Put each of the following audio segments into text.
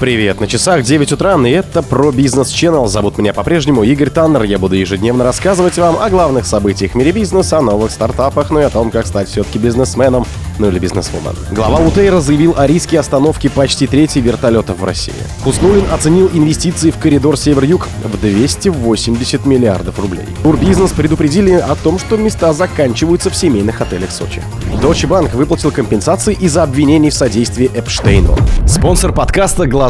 Привет, на часах 9 утра, и это про бизнес Channel. Зовут меня по-прежнему Игорь Таннер. Я буду ежедневно рассказывать вам о главных событиях в мире бизнеса, о новых стартапах, ну и о том, как стать все-таки бизнесменом, ну или бизнесвумен. Глава Утейра заявил о риске остановки почти трети вертолетов в России. Хуснулин оценил инвестиции в коридор Север-Юг в 280 миллиардов рублей. Турбизнес предупредили о том, что места заканчиваются в семейных отелях Сочи. Deutsche Bank выплатил компенсации из-за обвинений в содействии Эпштейну. Спонсор подкаста Глаз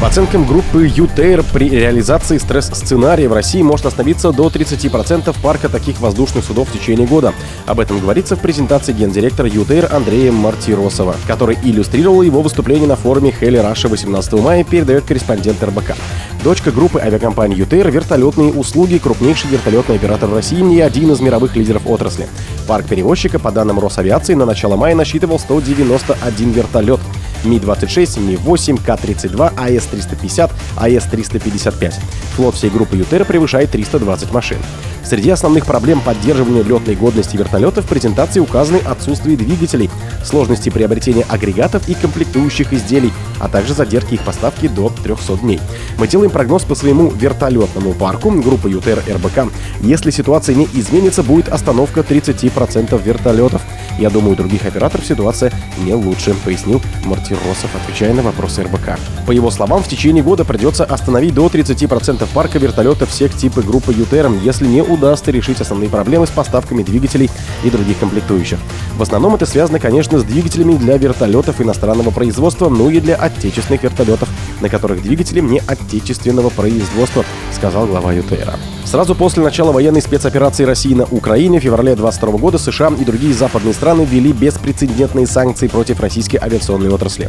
По оценкам группы UTair, при реализации стресс-сценария в России может остановиться до 30% парка таких воздушных судов в течение года. Об этом говорится в презентации гендиректора UTair Андрея Мартиросова, который иллюстрировал его выступление на форуме Хелли Раша 18 мая, передает корреспондент РБК. Дочка группы авиакомпании UTair «Вертолетные услуги» — крупнейший вертолетный оператор в России и один из мировых лидеров отрасли. Парк перевозчика, по данным Росавиации, на начало мая насчитывал 191 вертолет. Ми-26, Ми-8, К-32, АС-350, АС-355. Флот всей группы ЮТР превышает 320 машин. Среди основных проблем поддерживания летной годности вертолетов в презентации указаны отсутствие двигателей, сложности приобретения агрегатов и комплектующих изделий, а также задержки их поставки до 300 дней. Мы делаем прогноз по своему вертолетному парку группы ЮТР РБК. Если ситуация не изменится, будет остановка 30% вертолетов. Я думаю, у других операторов ситуация не лучше, пояснил Мартиросов, отвечая на вопросы РБК. По его словам, в течение года придется остановить до 30% парка вертолетов всех типов группы ЮТР, если не удастся решить основные проблемы с поставками двигателей и других комплектующих. В основном это связано, конечно, с двигателями для вертолетов иностранного производства, ну и для отечественных вертолетов, на которых двигатели не отечественного производства, сказал глава ЮТР. Сразу после начала военной спецоперации России на Украине в феврале 2022 года США и другие западные страны ввели беспрецедентные санкции против российской авиационной отрасли.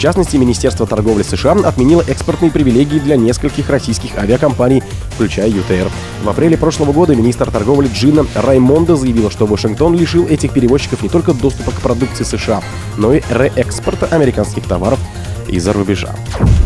В частности, Министерство торговли США отменило экспортные привилегии для нескольких российских авиакомпаний, включая ЮТР. В апреле прошлого года министр торговли Джина Раймонда заявила, что Вашингтон лишил этих перевозчиков не только доступа к продукции США, но и реэкспорта американских товаров из-за рубежа.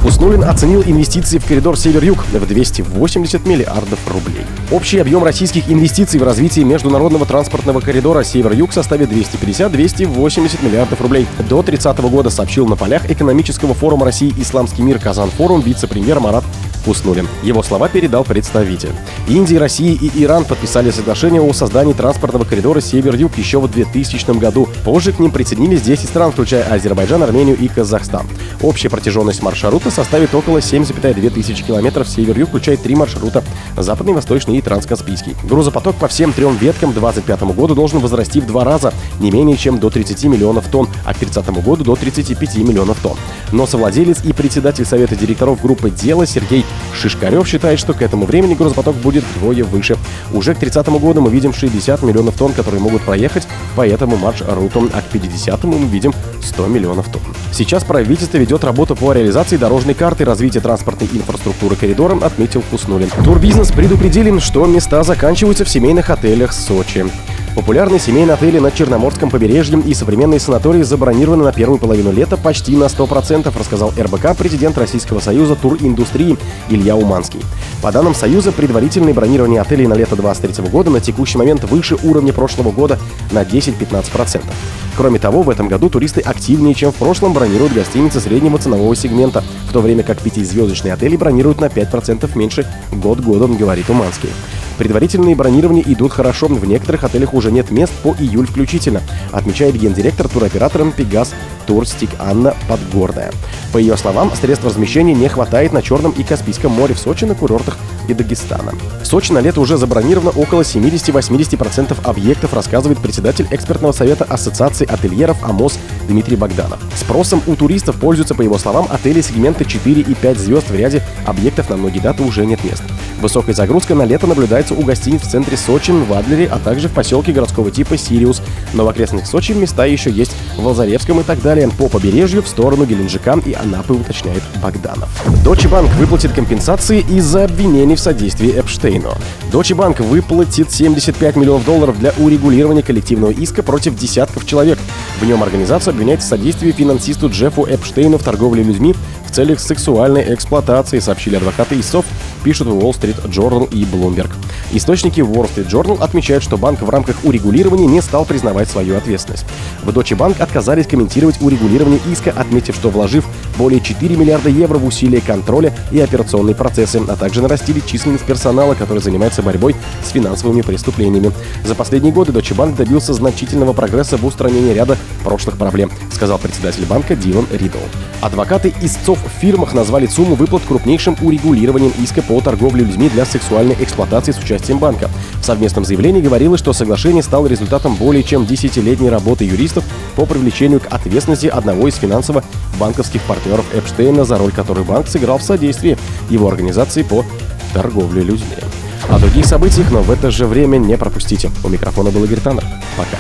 Уснулин оценил инвестиции в коридор Север-Юг в 280 миллиардов рублей. Общий объем российских инвестиций в развитие международного транспортного коридора Север-Юг составит 250-280 миллиардов рублей. До 30 года сообщил на полях экономического форума России «Исламский мир Казан-форум» вице-премьер Марат Хуснулин. Его слова передал представитель. Индия, Россия и Иран подписали соглашение о создании транспортного коридора Север-Юг еще в 2000 году. Позже к ним присоединились 10 стран, включая Азербайджан, Армению и Казахстан. Общая протяженность маршрута составит около 7,2 тысячи километров север-юг, включая три маршрута – западный, восточный и транскаспийский. Грузопоток по всем трем веткам к 2025 году должен возрасти в два раза, не менее чем до 30 миллионов тонн, а к 30 году до 35 миллионов тонн. Но совладелец и председатель совета директоров группы «Дело» Сергей Шишкарев считает, что к этому времени грузопоток будет вдвое выше. Уже к 30 году мы видим 60 миллионов тонн, которые могут проехать по этому маршруту, а к 50 мы видим 100 миллионов тонн. Сейчас правительство ведет работу по реализации дорожной карты развития транспортной инфраструктуры коридором, отметил Хуснулин. Турбизнес предупредили, что места заканчиваются в семейных отелях Сочи. Популярные семейные отели на Черноморском побережье и современные санатории забронированы на первую половину лета почти на 100%, рассказал РБК президент Российского союза туриндустрии Илья Уманский. По данным Союза, предварительное бронирование отелей на лето 2023 года на текущий момент выше уровня прошлого года на 10-15%. Кроме того, в этом году туристы активнее, чем в прошлом, бронируют гостиницы среднего ценового сегмента, в то время как пятизвездочные отели бронируют на 5% меньше год годом, говорит Уманский. Предварительные бронирования идут хорошо, в некоторых отелях уже нет мест по июль включительно, отмечает гендиректор туроператора Пегас Турстик Анна Подгорная. По ее словам, средств размещения не хватает на Черном и Каспийском море в Сочи на курортах и Дагестана. В Сочи на лето уже забронировано около 70-80% объектов, рассказывает председатель экспертного совета Ассоциации ательеров АМОС Дмитрий Богданов. Спросом у туристов пользуются, по его словам, отели сегмента 4 и 5 звезд в ряде объектов на многие даты уже нет мест. Высокая загрузка на лето наблюдается у гостиниц в центре Сочи, в Адлере, а также в поселке городского типа Сириус. Но в окрестных Сочи места еще есть в Лазаревском и так далее. По побережью в сторону Геленджика и Анапы, уточняет Богданов. Deutsche Bank выплатит компенсации из-за обвинений в содействии Эпштейну. Deutsche Bank выплатит 75 миллионов долларов для урегулирования коллективного иска против десятков человек. В нем организация обвиняет в содействии финансисту Джеффу Эпштейну в торговле людьми в целях сексуальной эксплуатации, сообщили адвокаты ИСов пишут в Wall Street Journal и Bloomberg. Источники Wall Street Journal отмечают, что банк в рамках урегулирования не стал признавать свою ответственность. В Deutsche Bank отказались комментировать урегулирование иска, отметив, что вложив более 4 миллиарда евро в усилия контроля и операционные процессы, а также нарастили численность персонала, который занимается борьбой с финансовыми преступлениями. За последние годы Deutsche Bank добился значительного прогресса в устранении ряда прошлых проблем, сказал председатель банка Дилан Ридл. Адвокаты истцов в фирмах назвали сумму выплат крупнейшим урегулированием иска по торговле людьми для сексуальной эксплуатации с участием банка. В совместном заявлении говорилось, что соглашение стало результатом более чем десятилетней работы юристов по привлечению к ответственности одного из финансово-банковских партнеров Эпштейна, за роль которой банк сыграл в содействии его организации по торговле людьми. О других событиях, но в это же время не пропустите. У микрофона был Игорь Таннер. Пока.